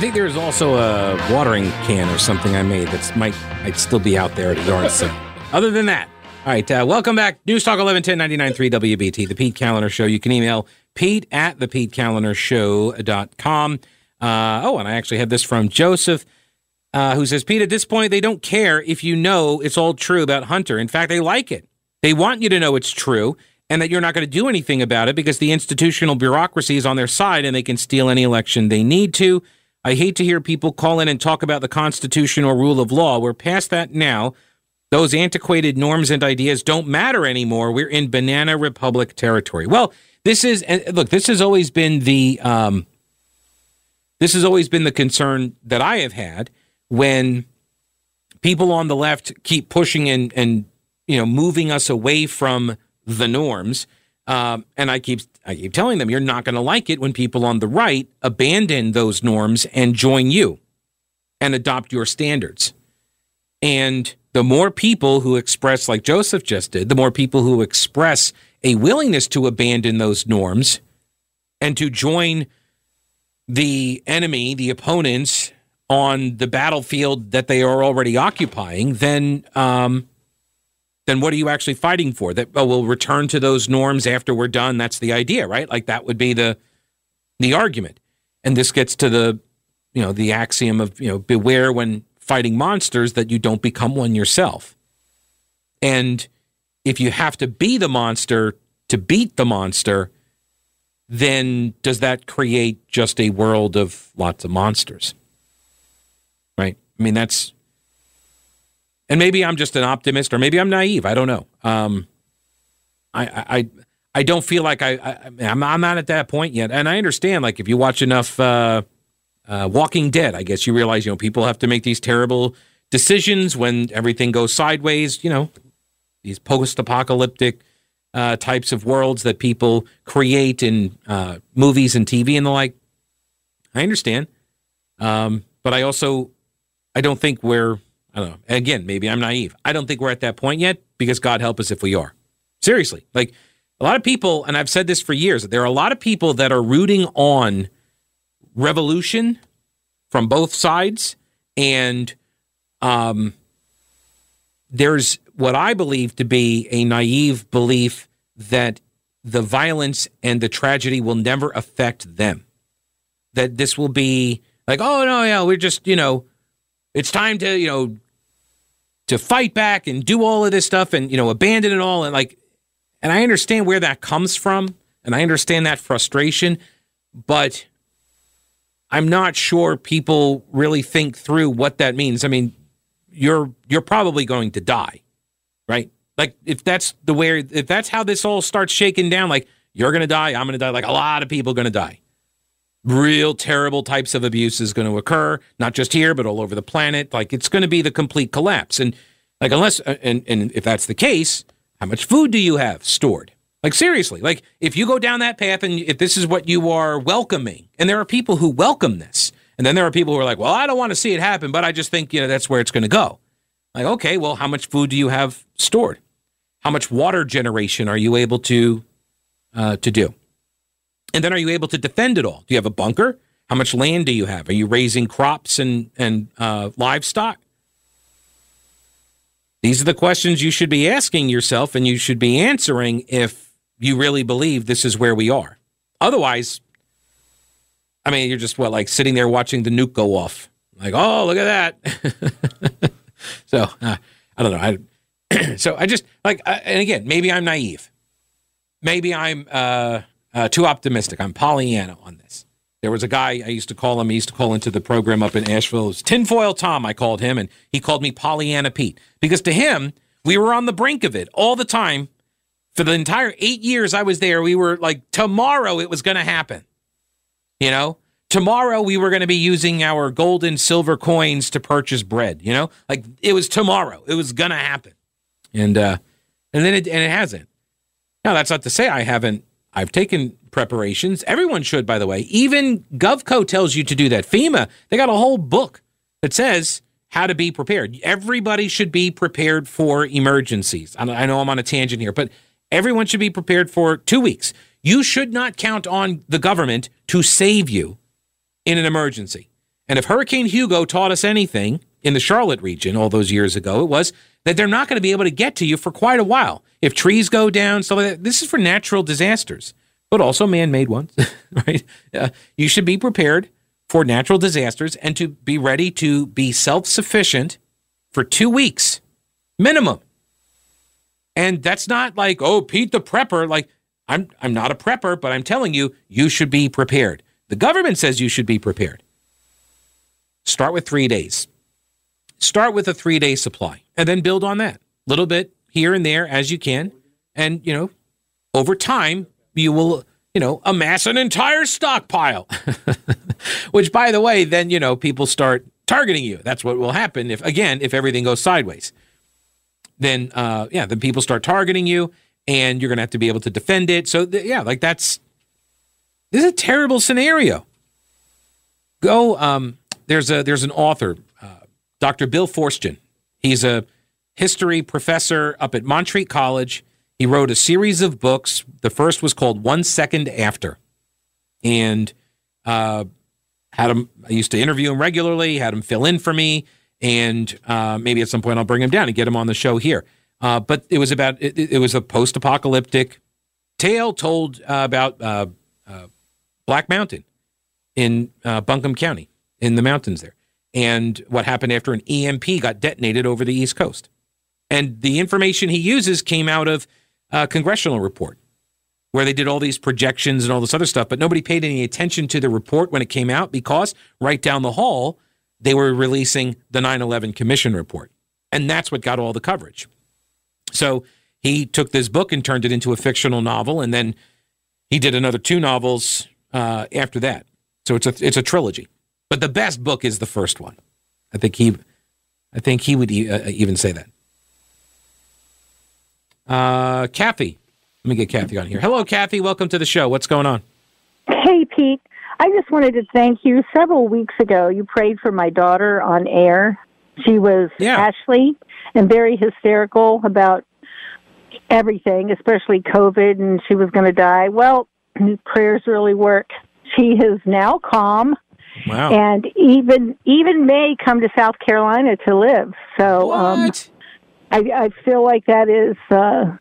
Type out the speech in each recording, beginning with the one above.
think there's also a watering can or something I made that's might might still be out there at a yard sale. Other than that, all right. Uh, welcome back, News Talk 1110 WBT, the Pete Kaliner Show. You can email Pete at the Pete Show.com. Uh, oh, and I actually have this from Joseph. Uh, who says, Pete, at this point, they don't care if you know it's all true about Hunter. In fact, they like it. They want you to know it's true and that you're not going to do anything about it because the institutional bureaucracy is on their side and they can steal any election they need to. I hate to hear people call in and talk about the Constitution or rule of law. We're past that now. Those antiquated norms and ideas don't matter anymore. We're in banana republic territory. Well, this is look. This has always been the um, this has always been the concern that I have had when people on the left keep pushing and and you know moving us away from the norms. Um, and I keep I keep telling them you're not going to like it when people on the right abandon those norms and join you and adopt your standards. And the more people who express, like Joseph just did, the more people who express a willingness to abandon those norms and to join the enemy, the opponents on the battlefield that they are already occupying, then um, then what are you actually fighting for? That oh, we'll return to those norms after we're done. That's the idea, right? Like that would be the the argument. And this gets to the you know the axiom of you know beware when fighting monsters that you don't become one yourself. And if you have to be the monster to beat the monster, then does that create just a world of lots of monsters? Right? I mean, that's, and maybe I'm just an optimist or maybe I'm naive. I don't know. Um, I, I, I don't feel like I, I am I'm not at that point yet. And I understand, like, if you watch enough, uh, uh, Walking Dead, I guess you realize, you know, people have to make these terrible decisions when everything goes sideways, you know, these post apocalyptic uh, types of worlds that people create in uh, movies and TV and the like. I understand. Um, but I also, I don't think we're, I don't know, again, maybe I'm naive. I don't think we're at that point yet because God help us if we are. Seriously. Like a lot of people, and I've said this for years, there are a lot of people that are rooting on revolution from both sides. And um, there's what I believe to be a naive belief that the violence and the tragedy will never affect them. That this will be like, oh, no, yeah, we're just, you know, it's time to, you know, to fight back and do all of this stuff and, you know, abandon it all. And like, and I understand where that comes from and I understand that frustration, but I'm not sure people really think through what that means. I mean, you're you're probably going to die, right? Like if that's the way if that's how this all starts shaking down, like you're going to die, I'm going to die, like a lot of people to die. Real terrible types of abuse is going to occur, not just here but all over the planet. Like it's going to be the complete collapse. And like unless uh, and and if that's the case, how much food do you have stored? Like seriously, like if you go down that path and if this is what you are welcoming, and there are people who welcome this, and then there are people who are like, well, I don't want to see it happen, but I just think you know that's where it's going to go. Like, okay, well, how much food do you have stored? How much water generation are you able to uh, to do? And then are you able to defend it all? Do you have a bunker? How much land do you have? Are you raising crops and and uh, livestock? These are the questions you should be asking yourself, and you should be answering if you really believe this is where we are. Otherwise, I mean, you're just what, like sitting there watching the nuke go off. Like, oh, look at that. so uh, I don't know. I, so I just like, uh, and again, maybe I'm naive. Maybe I'm uh, uh, too optimistic. I'm Pollyanna on this. There was a guy I used to call him. He used to call into the program up in Asheville. It was Tinfoil Tom. I called him, and he called me Pollyanna Pete because to him, we were on the brink of it all the time for the entire eight years I was there, we were like, tomorrow it was going to happen. You know, tomorrow we were going to be using our gold and silver coins to purchase bread. You know, like it was tomorrow. It was going to happen. And, uh, and then it, and it hasn't. Now, that's not to say I haven't, I've taken preparations. Everyone should, by the way. Even GovCo tells you to do that. FEMA, they got a whole book that says, how to be prepared. Everybody should be prepared for emergencies. I know I'm on a tangent here, but Everyone should be prepared for two weeks. You should not count on the government to save you in an emergency. And if Hurricane Hugo taught us anything in the Charlotte region all those years ago, it was that they're not going to be able to get to you for quite a while. If trees go down, stuff like. This is for natural disasters, but also man-made ones, right? Uh, you should be prepared for natural disasters and to be ready to be self-sufficient for two weeks minimum. And that's not like, oh, Pete the prepper. Like, I'm I'm not a prepper, but I'm telling you, you should be prepared. The government says you should be prepared. Start with three days. Start with a three day supply and then build on that. A little bit here and there as you can. And, you know, over time, you will, you know, amass an entire stockpile. Which, by the way, then, you know, people start targeting you. That's what will happen if, again, if everything goes sideways. Then, uh, yeah, then people start targeting you and you're going to have to be able to defend it. So, th- yeah, like that's, this is a terrible scenario. Go, um, there's a, there's an author, Dr. Bill Forstchen. He's a history professor up at Montreat College. He wrote a series of books. The first was called One Second After. And, uh, had him, I used to interview him regularly, had him fill in for me. And uh, maybe at some point I'll bring him down and get him on the show here. Uh, but it was about, it, it was a post apocalyptic tale told uh, about uh, uh, Black Mountain in Buncombe County in the mountains there and what happened after an EMP got detonated over the East Coast. And the information he uses came out of a congressional report where they did all these projections and all this other stuff, but nobody paid any attention to the report when it came out because right down the hall, they were releasing the 9 11 Commission report. And that's what got all the coverage. So he took this book and turned it into a fictional novel, and then he did another two novels uh, after that. So it's a it's a trilogy. But the best book is the first one. I think he, I think he would e- uh, even say that. Uh, Kathy, let me get Kathy on here. Hello, Kathy. Welcome to the show. What's going on? Hey, Pete. I just wanted to thank you. Several weeks ago, you prayed for my daughter on air. She was Yeah. Ashley and very hysterical about everything, especially COVID, and she was going to die. Well, prayers really work. She is now calm Wow. and even even may come to South Carolina to live. So um. I, I feel like that is, uh,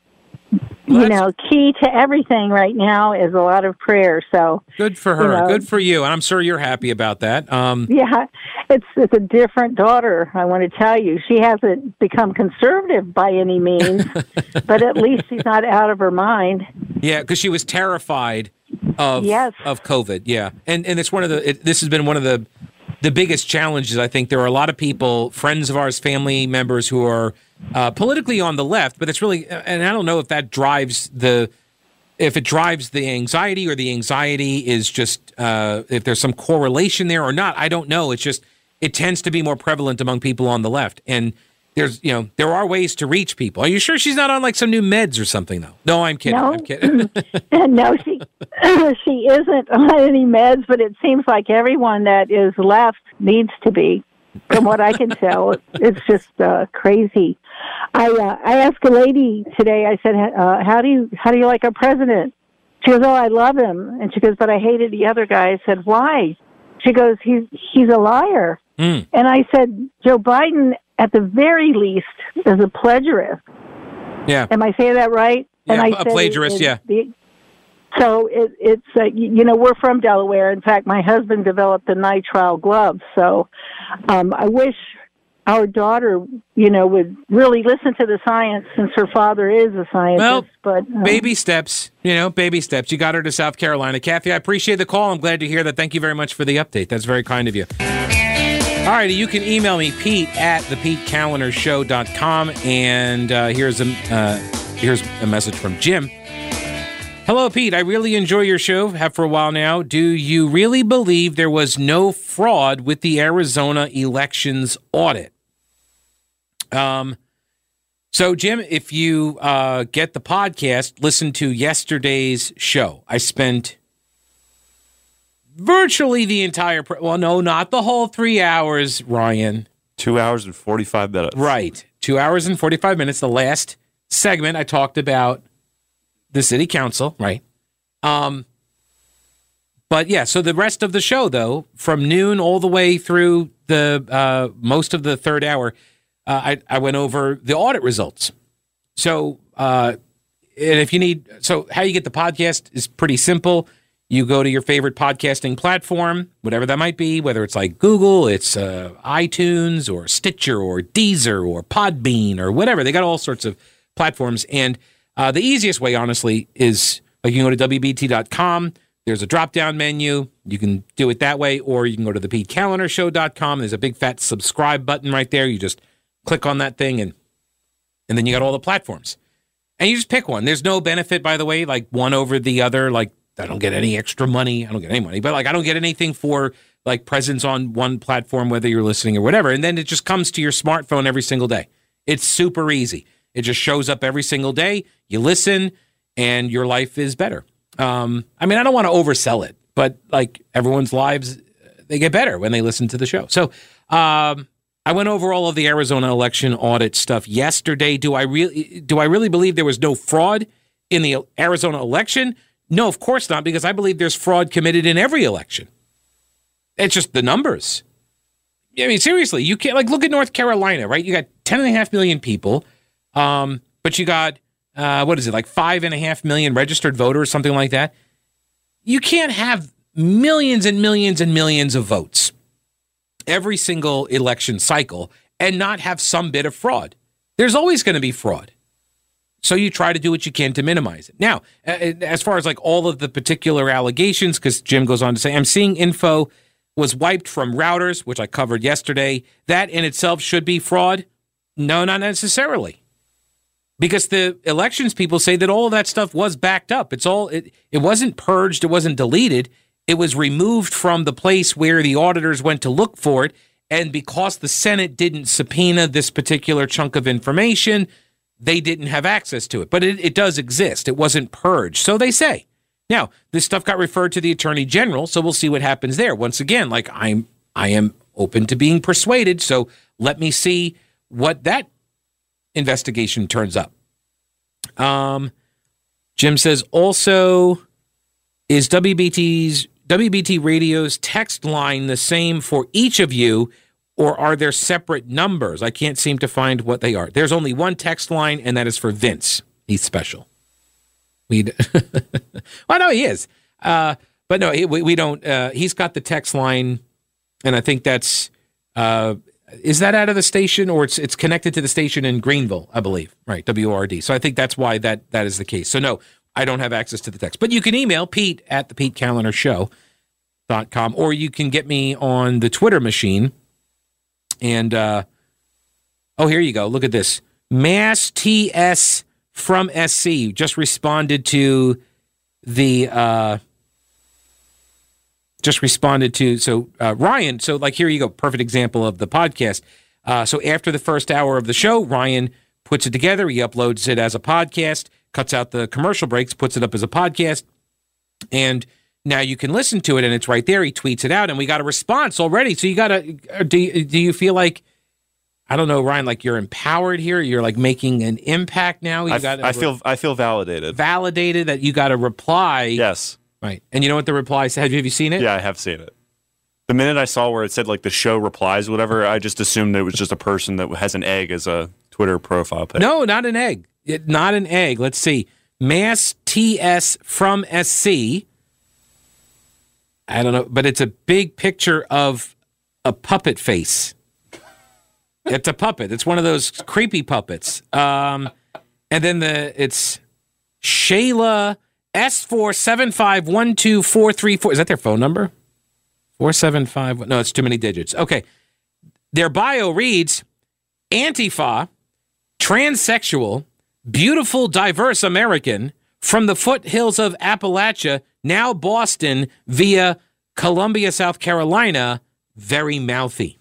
you Well, know, key to everything right now is a lot of prayer. So Good for her. you know. Good for you. And I'm sure you're happy about that. Um, yeah, it's it's a different daughter. I want to tell you, she hasn't become conservative by any means, but at least she's not out of her mind. yeah, because she was terrified of Yes. of COVID. Yeah, and and it's one of the. It, this has been one of the the biggest challenges. I think there are a lot of people, friends of ours, family members, who are uh, politically on the left, but it's really, and I don't know if that drives the. If it drives the anxiety or the anxiety is just uh, if there's some correlation there or not, I don't know. It's just it tends to be more prevalent among people on the left, and there's you know there are ways to reach people. Are you sure she's not on like some new meds or something though? No, I'm kidding. No. I'm kidding. no, she she isn't on any meds, but it seems like everyone that is left needs to be. From what I can tell, it's just uh, crazy. I uh, I asked a lady today. I said, uh, "How do you how do you like our president?" She goes, "Oh, I love him." And she goes, "But I hated the other guy." I said, "Why?" She goes, "He's he's a liar." Mm. And I said, "Joe Biden, at the very least, as a plagiarist." Yeah. Am I saying that right? and Yeah, I a plagiarist, it- yeah. the- so it, it's uh, you know we're from Delaware. In fact, my husband developed the nitrile glove. So um, I wish our daughter, you know, would really listen to the science since her father is a scientist. Well, but um, Baby steps, you know, baby steps. You got her to South Carolina. Kathy, I appreciate the call. I'm glad to hear that. Thank you very much for the update. That's very kind of you. All righty, you can email me, Pete at thepetekalinershow.com. And uh, here's, a, uh, here's a message from Jim. Hello, Pete. I really enjoy your show, have for a while now. Do you really believe there was no fraud with the Arizona elections audit? Um, so, Jim, if you uh, get the podcast, listen to yesterday's show. I spent virtually the entire, pre- well, no, not the whole three hours, Ryan. Two hours and 45 minutes. Right. Two hours and 45 minutes. The last segment, I talked about the city council, right? Um, But yeah, so the rest of the show, though, from noon all the way through the uh, most of the third hour, uh, I, I went over the audit results. So, uh, and if you need, so how you get the podcast is pretty simple. You go to your favorite podcasting platform, whatever that might be, whether it's like Google, it's uh, iTunes or Stitcher or Deezer or Podbean or whatever. They got all sorts of platforms. And uh, the easiest way, honestly, is like you can go to WBT.com. There's a drop down menu. You can do it that way, or you can go to the PeteKalinerShow.com. There's a big fat subscribe button right there. You just click on that thing, and and then you got all the platforms. And you just pick one. There's no benefit, by the way, like one over the other. Like I don't get any extra money. I don't get any money, but like I don't get anything for like presence on one platform, whether you're listening or whatever. And then it just comes to your smartphone every single day. It's super easy. It just shows up every single day. You listen, and your life is better. Um, I mean, I don't want to oversell it, but like everyone's lives, they get better when they listen to the show. So um, I went over all of the Arizona election audit stuff yesterday. Do I really do I really believe there was no fraud in the Arizona election? No, of course not, because I believe there's fraud committed in every election. It's just the numbers. I mean, seriously, you can't like look at North Carolina, right? You got 10 and a half million people, um, but you got uh, what is it, like five and a half million registered voters, something like that. You can't have millions and millions and millions of votes every single election cycle and not have some bit of fraud. There's always going to be fraud. So you try to do what you can to minimize it. Now, as far as like all of the particular allegations, because Jim goes on to say, I'm seeing info was wiped from routers, which I covered yesterday. That in itself should be fraud. No, not necessarily because the elections people say that all of that stuff was backed up. It's all it, it wasn't purged, it wasn't deleted. It was removed from the place where the auditors went to look for it. And because the Senate didn't subpoena this particular chunk of information, they didn't have access to it. But it, it does exist. It wasn't purged. So they say. Now, this stuff got referred to the Attorney General, so we'll see what happens there. Once again, like I'm I am open to being persuaded, so let me see what that investigation turns up. Um, Jim says also is WBT's WBT radio's text line the same for each of you or are there separate numbers? I can't seem to find what they are. There's only one text line and that is for Vince. He's special. We well, no, he is. Uh, but no, he, we, we don't. Uh, he's got the text line, and I think that's uh, is that out of the station or it's it's connected to the station in Greenville, I believe. Right, WRD. So I think that's why that that is the case. So no, I don't have access to the text. But you can email Pete at the Pete Kaliner Show. Dot com, or you can get me on the Twitter machine. And uh, oh, here you go. Look at this. Mass TS from SC just responded to the uh, just responded to so uh, Ryan. So like here you go, perfect example of the podcast. Uh, so after the first hour of the show, Ryan puts it together. He uploads it as a podcast, cuts out the commercial breaks, puts it up as a podcast, and now you can listen to it, and it's right there. He tweets it out, and we got a response already. So you got to uh, do. Do you feel like? I don't know, Ryan. Like you're empowered here. You're like making an impact now. You I, got. I feel. I feel validated. Validated that you got a reply. Yes. Right. And you know what the reply said? Have you, have you seen it? Yeah, I have seen it. The minute I saw where it said like the show replies, whatever, I just assumed it was just a person that has an egg as a Twitter profile pic. No, not an egg. It, not an egg. Let's see. Mass TS from SC. I don't know, but it's a big picture of a puppet face. it's a puppet. It's one of those creepy puppets. Um, and then the it's Shayla S four seven five one two four three four. Is that their phone number? Four seven five. No, it's too many digits. Okay. Their bio reads Antifa, transsexual, beautiful, diverse American from the foothills of Appalachia, now Boston, via Columbia, South Carolina, very mouthy.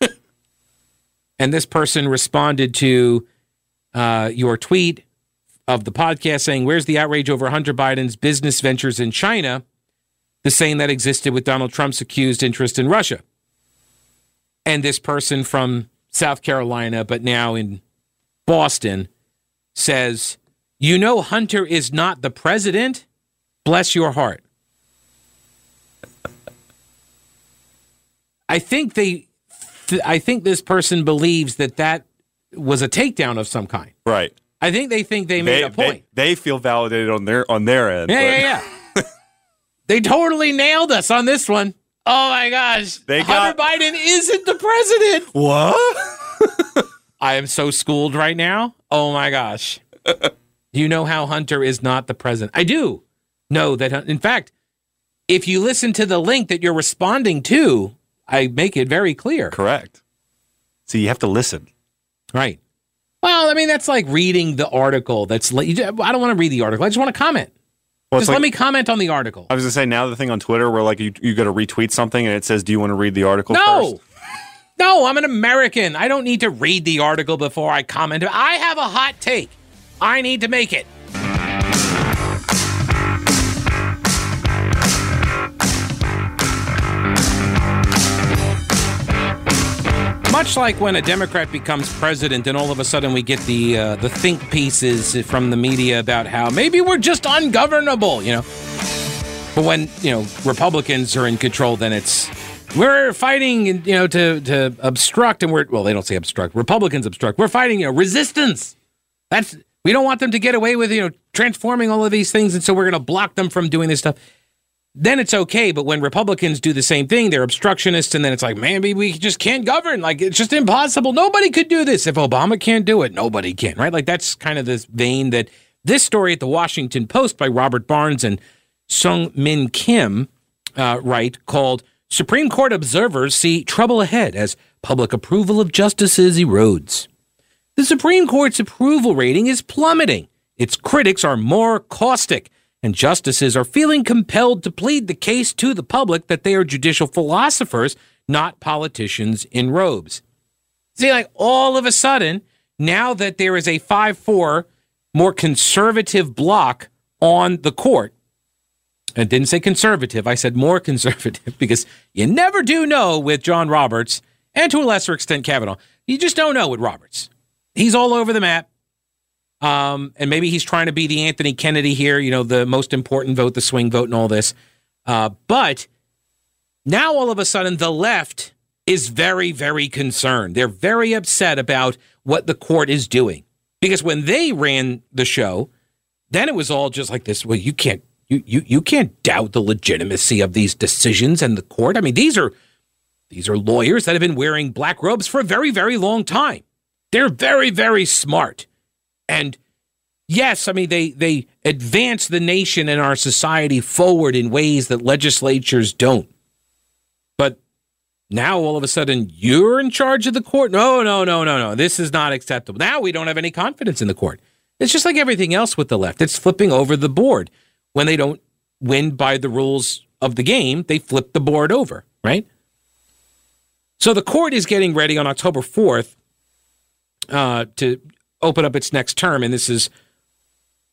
and this person responded to uh, your tweet of the podcast saying, Where's the outrage over Hunter Biden's business ventures in China? The same that existed with Donald Trump's accused interest in Russia. And this person from South Carolina, but now in Boston, says, You know, Hunter is not the president? Bless your heart. I think they, th- I think this person believes that that was a takedown of some kind. Right. I think they think they made They, a point. they, they feel validated on their on their end. yeah, but yeah, yeah. they totally nailed us on this one. Oh my gosh. They Hunter got- Biden isn't the president. What? I am so schooled right now. Oh my gosh. you know how Hunter is not the president. I do know that. In fact, if you listen to the link that you're responding to, I make it very clear. Correct. So you have to listen. Right. Well, I mean, that's like reading the article. That's like, I don't want to read the article. I just want to comment. Well, just it's let me comment on the article. I was gonna say now the thing on Twitter where like you you got to retweet something and it says, "Do you want to read the article No. first? No, I'm an American. I don't need to read the article before I comment. I have a hot take. I need to make it. Much like when a Democrat becomes president, and all of a sudden we get the uh, the think pieces from the media about how maybe we're just ungovernable, you know. But when you know Republicans are in control, then it's we're fighting, you know, to to obstruct, and we're well, they don't say obstruct. Republicans obstruct. We're fighting, you know, resistance. That's we don't want them to get away with, you know, transforming all of these things, and so we're going to block them from doing this stuff. Then it's okay, but when Republicans do the same thing, they're obstructionists, and then it's like, man, maybe we just can't govern. Like it's just impossible. Nobody could do this. If Obama can't do it, nobody can, right? Like that's kind of this vein that this story at the Washington Post by Robert Barnes and Seung Min Kim uh, write called Supreme Court observers see trouble ahead as public approval of justices erodes. The Supreme Court's approval rating is plummeting. Its critics are more caustic, and justices are feeling compelled to plead the case to the public that they are judicial philosophers, not politicians in robes. See, like all of a sudden, now that there is a 5 4 more conservative block on the court, I didn't say conservative. I said more conservative because you never do know with John Roberts and to a lesser extent Kavanaugh. You just don't know with Roberts. He's all over the map. Um, and maybe he's trying to be the Anthony Kennedy here, you know, the most important vote, the swing vote, and all this. Uh, but now all of a sudden, the left is very, very concerned. They're very upset about what the court is doing. Because when they ran the show, then it was all just like this. Well, you can't you you you can't doubt the legitimacy of these decisions and the court. I mean, these are these are lawyers that have been wearing black robes for a very, very long time. They're very, very smart. And yes, I mean they they advance the nation and our society forward in ways that legislatures don't. But now all of a sudden you're in charge of the court? No, no, no, no, no. This is not acceptable. Now we don't have any confidence in the court. It's just like everything else with the left. It's flipping over the board. When they don't win by the rules of the game, they flip the board over, right? So the court is getting ready on October 4th uh, to open up its next term. And this is,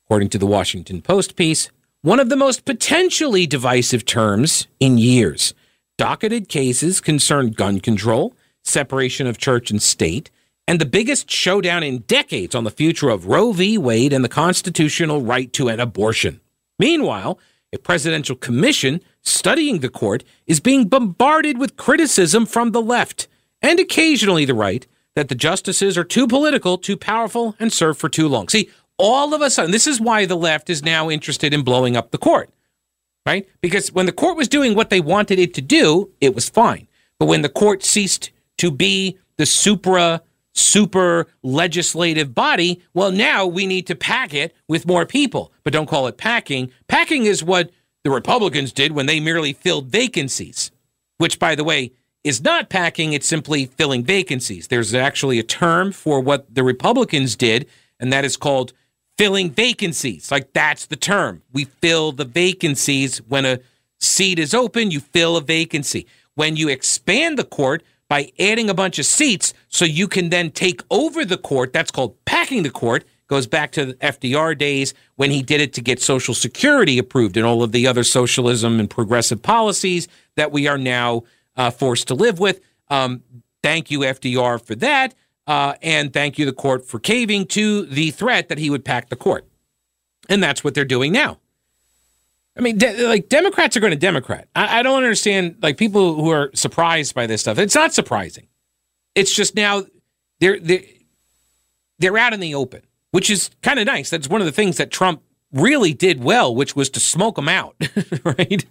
according to the Washington Post piece, one of the most potentially divisive terms in years. Docketed cases concern gun control, separation of church and state, and the biggest showdown in decades on the future of Roe v. Wade and the constitutional right to an abortion. Meanwhile, a presidential commission studying the court is being bombarded with criticism from the left and occasionally the right that the justices are too political, too powerful, and serve for too long. See, all of a sudden, this is why the left is now interested in blowing up the court, right? Because when the court was doing what they wanted it to do, it was fine. But when the court ceased to be the supra super legislative body, well, now we need to pack it with more people. But don't call it packing. Packing is what the Republicans did when they merely filled vacancies, which, by the way, is not packing, it's simply filling vacancies. There's actually a term for what the Republicans did, and that is called filling vacancies. Like that's the term. We fill the vacancies. When a seat is open, you fill a vacancy. When you expand the court by adding a bunch of seats so you can then take over the court, that's called packing the court. Goes back to the FDR days when he did it to get Social Security approved and all of the other socialism and progressive policies that we are now uh, forced to live with. Um, thank you, FDR, for that. Uh, and thank you, the court, for caving to the threat that he would pack the court. And that's what they're doing now. I mean, de- like Democrats are going to Democrat. I-, I don't understand like people who are surprised by this stuff. It's not surprising. It's just now they're they're they're out in the open, which is kind of nice. That's one of the things that Trump really did well, which was to smoke them out, right?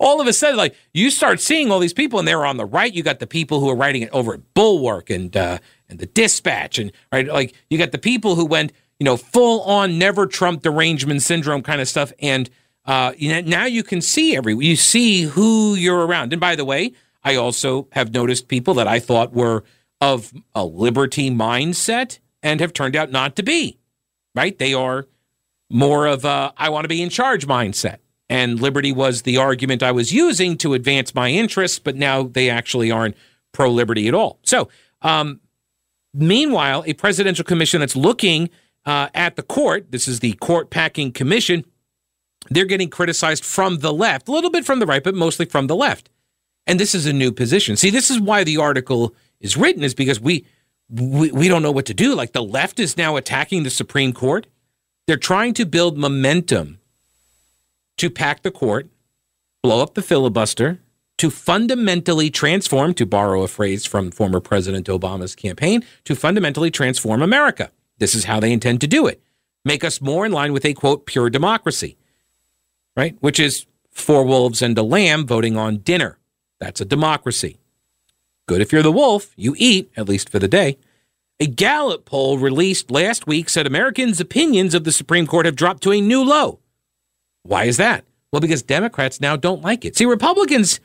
all of a sudden, like you start seeing all these people, and they're on the right. You got the people who are writing it over at Bulwark and uh, and the Dispatch, and right, like you got the people who went, you know, full on never Trump derangement syndrome kind of stuff, and uh, you know, now you can see every you see who you're around. And by the way, I also have noticed people that I thought were of a liberty mindset and have turned out not to be. Right? They are more of a I want to be in charge mindset. And liberty was the argument I was using to advance my interests, but now they actually aren't pro liberty at all. So, um, meanwhile, a presidential commission that's looking uh, at the court, this is the Court Packing Commission, they're getting criticized from the left, a little bit from the right, but mostly from the left. And this is a new position. See, this is why the article is written, is because we, we, we don't know what to do. Like the left is now attacking the Supreme Court they're trying to build momentum to pack the court, blow up the filibuster, to fundamentally transform, to borrow a phrase from former President Obama's campaign, to fundamentally transform America. This is how they intend to do it. Make us more in line with a quote, pure democracy, right? Which is four wolves and a lamb voting on dinner. That's a democracy. Good if you're the wolf, you eat, at least for the day. A Gallup poll released last week said Americans' opinions of the Supreme Court have dropped to a new low. Why is that? Well, because Democrats now don't like it. See, Republicans,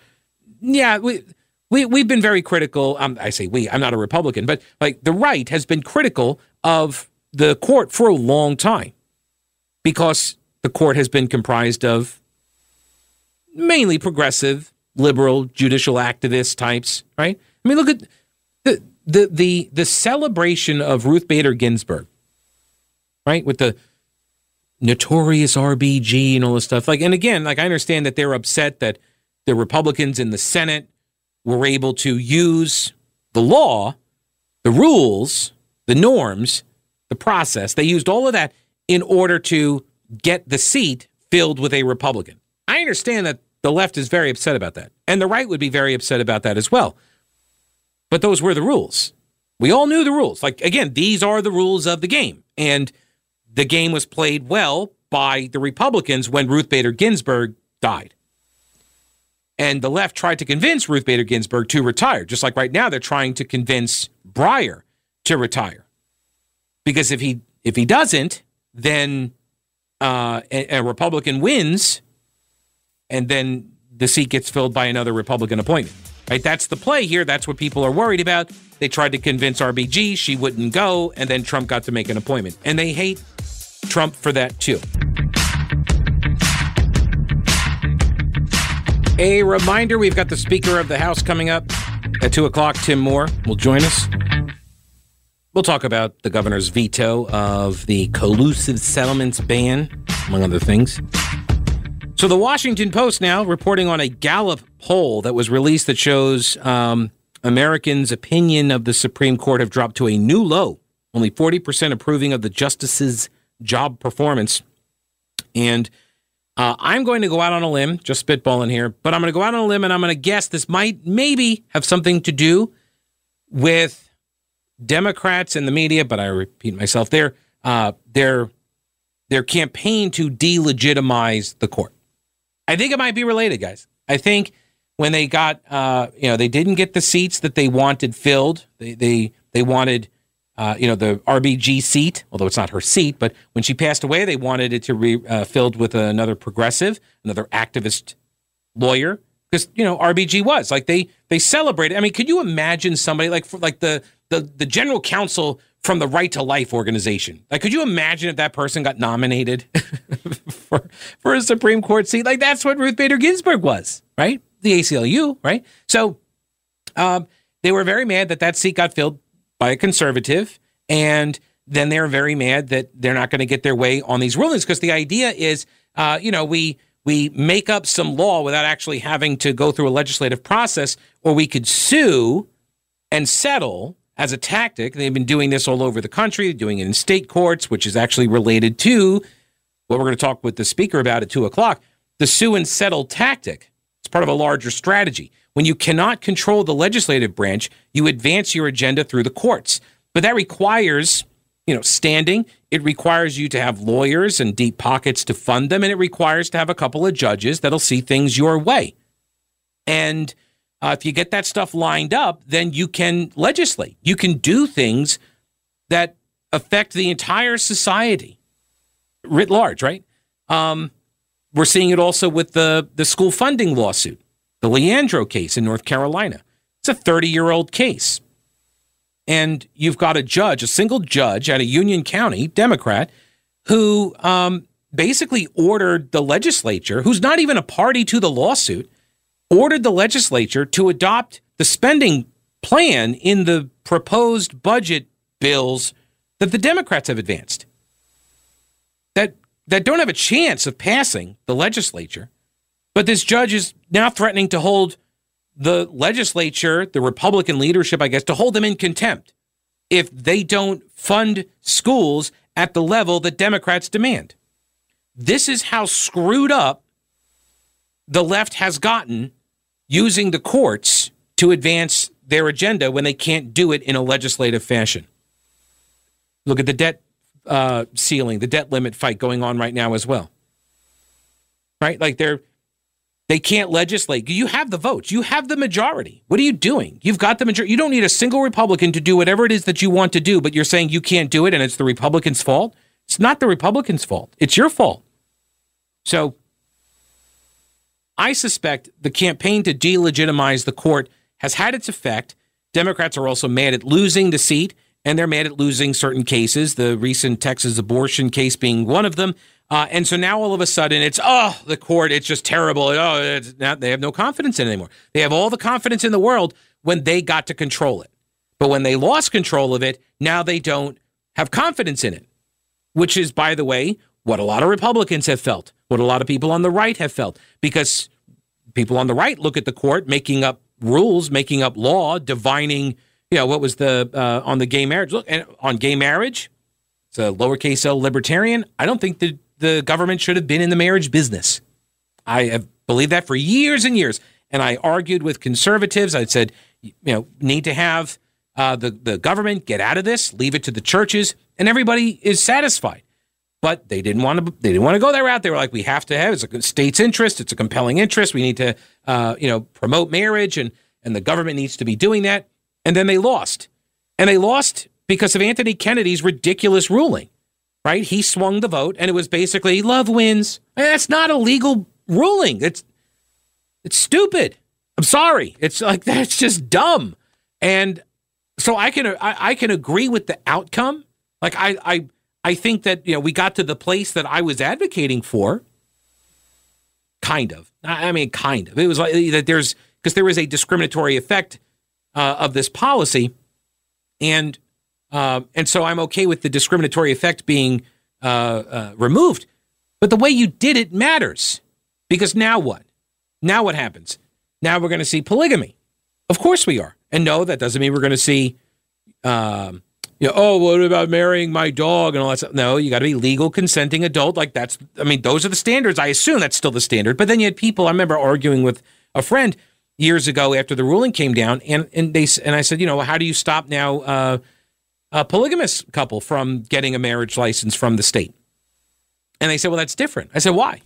yeah, we, we, we've been very critical. Um, I say we, I'm not a Republican, but like the right has been critical of the court for a long time because the court has been comprised of mainly progressive, liberal, judicial activist types, right? I mean, look at the the the celebration of Ruth Bader Ginsburg, right, with the notorious RBG and all this stuff. Like, and again, like I understand that they're upset that the Republicans in the Senate were able to use the law, the rules, the norms, the process. They used all of that in order to get the seat filled with a Republican. I understand that the left is very upset about that, and the right would be very upset about that as well. But those were the rules. We all knew the rules. Like, again, these are the rules of the game. And the game was played well by the Republicans when Ruth Bader Ginsburg died. And the left tried to convince Ruth Bader Ginsburg to retire, just like right now they're trying to convince Breyer to retire. Because if he if he doesn't, then uh, a, a Republican wins, and then the seat gets filled by another Republican appointment. Right? That's the play here. That's what people are worried about. They tried to convince RBG she wouldn't go, and then Trump got to make an appointment. And they hate Trump for that too. A reminder we've got the Speaker of the House coming up at 2 o'clock. Tim Moore will join us. We'll talk about the governor's veto of the collusive settlements ban, among other things. So, the Washington Post now reporting on a Gallup poll that was released that shows um, Americans' opinion of the Supreme Court have dropped to a new low. Only 40% approving of the justice's job performance. And uh, I'm going to go out on a limb, just spitballing here, but I'm going to go out on a limb and I'm going to guess this might maybe have something to do with Democrats and the media, but I repeat myself, their uh, their their campaign to delegitimize the court. I think it might be related, guys. I think when they got, uh, you know, they didn't get the seats that they wanted filled. They they they wanted, uh, you know, the RBG seat, although it's not her seat. But when she passed away, they wanted it to be uh, filled with another progressive, another activist lawyer, because you know RBG was like they they celebrated. I mean, could you imagine somebody like for, like the the the general counsel from the Right to Life organization. Like, could you imagine if that person got nominated for, for a Supreme Court seat? Like, that's what Ruth Bader Ginsburg was, right? The ACLU, right? So um, they were very mad that that seat got filled by a conservative. And then they're very mad that they're not going to get their way on these rulings because the idea is, uh, you know, we we make up some law without actually having to go through a legislative process, or we could sue and settle as a tactic. They've been doing this all over the country, doing it in state courts, which is actually related to what we're going to talk with the speaker about at two o'clock. the sue and settle tactic. It's part of a larger strategy. When you cannot control the legislative branch, you advance your agenda through the courts. But that requires, you know, standing. It requires you to have lawyers and deep pockets to fund them, and it requires to have a couple of judges that'll see things your way. And uh, if you get that stuff lined up, then you can legislate. You can do things that affect the entire society writ large, right? Um, we're seeing it also with the, the school funding lawsuit, the Leandro case in North Carolina. It's a 30 year old case. And you've got a judge, a single judge at a Union County, Democrat, who um, basically ordered the legislature, who's not even a party to the lawsuit, ordered the legislature to adopt the spending plan in the proposed budget bills that the Democrats have advanced that that don't have a chance of passing the legislature. But this judge is now threatening to hold the legislature, the Republican leadership, I guess, to hold them in contempt if they don't fund schools at the level that Democrats demand. This is how screwed up the left has gotten using the courts to advance their agenda when they can't do it in a legislative fashion. Look at the debt uh, ceiling, the debt limit fight going on right now as well. Right? Like they're they can't legislate. You have the votes. You have the majority. What are you doing? You've got the majority. You don't need a single Republican to do whatever it is that you want to do, but you're saying you can't do it and it's the Republicans' fault. It's not the Republicans' fault. It's your fault. So I suspect the campaign to delegitimize the court has had its effect. Democrats are also mad at losing the seat and they're mad at losing certain cases, the recent Texas abortion case being one of them. Uh, and so now all of a sudden it's, oh, the court, it's just terrible. Oh, now they have no confidence in anymore. They have all the confidence in the world when they got to control it. But when they lost control of it, now they don't have confidence in it, which is, by the way, what a lot of Republicans have felt, what a lot of people on the right have felt, because people on the right look at the court making up rules, making up law, divining you know, what was the uh, on the gay marriage? Look, and on gay marriage, it's a lowercase l libertarian. I don't think the the government should have been in the marriage business. I have believed that for years and years, and I argued with conservatives. I said, you know, need to have uh, the the government get out of this, leave it to the churches, and everybody is satisfied. But they didn't want to. They didn't want to go that route. They were like, we have to have it's a state's interest. It's a compelling interest. We need to, uh, you know, promote marriage, and and the government needs to be doing that and then they lost. And they lost because of Anthony Kennedy's ridiculous ruling, right? He swung the vote and it was basically love wins. And that's not a legal ruling. It's it's stupid. I'm sorry. It's like that's just dumb. And so I can I, I can agree with the outcome. Like I I I think that you know we got to the place that I was advocating for. Kind of. I mean, kind of. It was like that. There's because there was a discriminatory effect uh, of this policy, and uh, and so I'm okay with the discriminatory effect being uh, uh, removed. But the way you did it matters because now what? Now what happens? Now we're going to see polygamy. Of course we are. And no, that doesn't mean we're going to see, um, you know, oh, what about marrying my dog and all that stuff? No, you got to be legal, consenting adult. Like that's, I mean, those are the standards. I assume that's still the standard. But then you had people, I remember arguing with a friend years ago after the ruling came down, and and they and I said, you know, how do you stop now uh, a polygamous couple from getting a marriage license from the state? And they said, well, that's different. I said, why?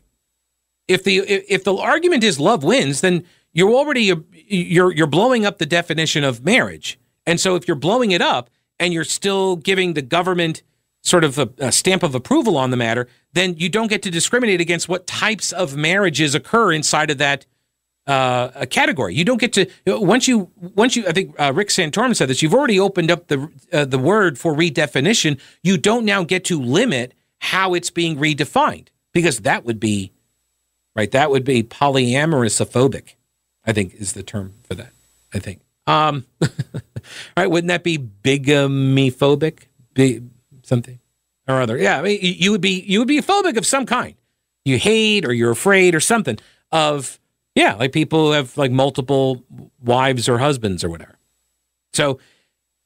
If the if the argument is love wins, then you're already you're you're blowing up the definition of marriage. And so if you're blowing it up and you're still giving the government sort of a, a, stamp of approval on the matter, then you don't get to discriminate against what types of marriages occur inside of that uh, category. You don't get to once you once you. I think uh, Rick Santorum said this. You've already opened up the uh, the word for redefinition. You don't now get to limit how it's being redefined because that would be right. That would be polyamorous phobic. I think is the term for that. I think. Um, right? Wouldn't that be bigamophobic? Be something or other? Yeah. I mean, you would be you would be phobic of some kind. You hate or you're afraid or something of yeah, like people who have like multiple wives or husbands or whatever. So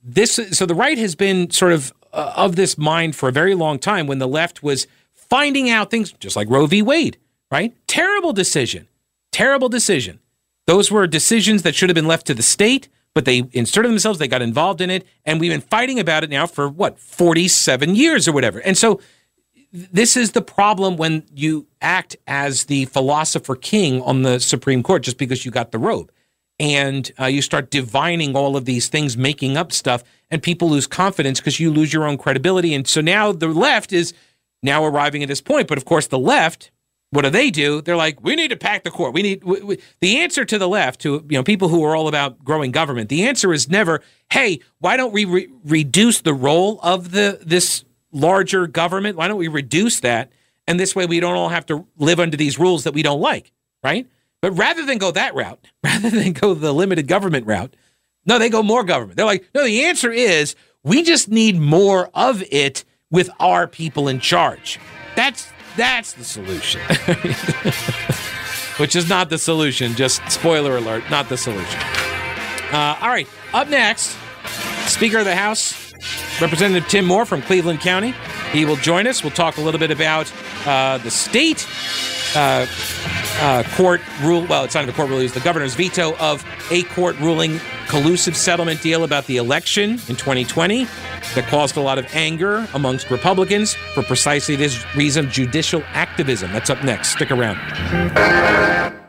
this, so the right has been sort of uh, of this mind for a very long time. When the left was finding out things, just like Roe v. Wade, right? Terrible decision. Terrible decision. Those were decisions that should have been left to the state, but they inserted themselves, they got involved in it, and we've been fighting about it now for what, 47 years or whatever. And so this is the problem when you act as the philosopher king on the Supreme Court just because you got the robe. And uh, you start divining all of these things, making up stuff, and people lose confidence because you lose your own credibility. And so now the left is now arriving at this point. But of course, the left, what do they do? They're like, we need to pack the court. We need we, we, the answer to the left, to you know people who are all about growing government. The answer is never, hey, why don't we re- reduce the role of the this larger government? Why don't we reduce that? And this way we don't all have to live under these rules that we don't like, right? But rather than go that route, rather than go the limited government route, no, they go more government. They're like, no, the answer is we just need more of it with our people in charge. That's that's the solution. Which is not the solution, just spoiler alert, not the solution. Uh, all right, up next, Speaker of the House, Representative Tim Moore from Cleveland County. He will join us. We'll talk a little bit about uh, the state uh, uh, court rule. Well, it's not a court rule. It's the governor's veto of a court ruling collusive settlement deal about the election in 2020 that caused a lot of anger amongst Republicans for precisely this reason judicial activism. That's up next. Stick around.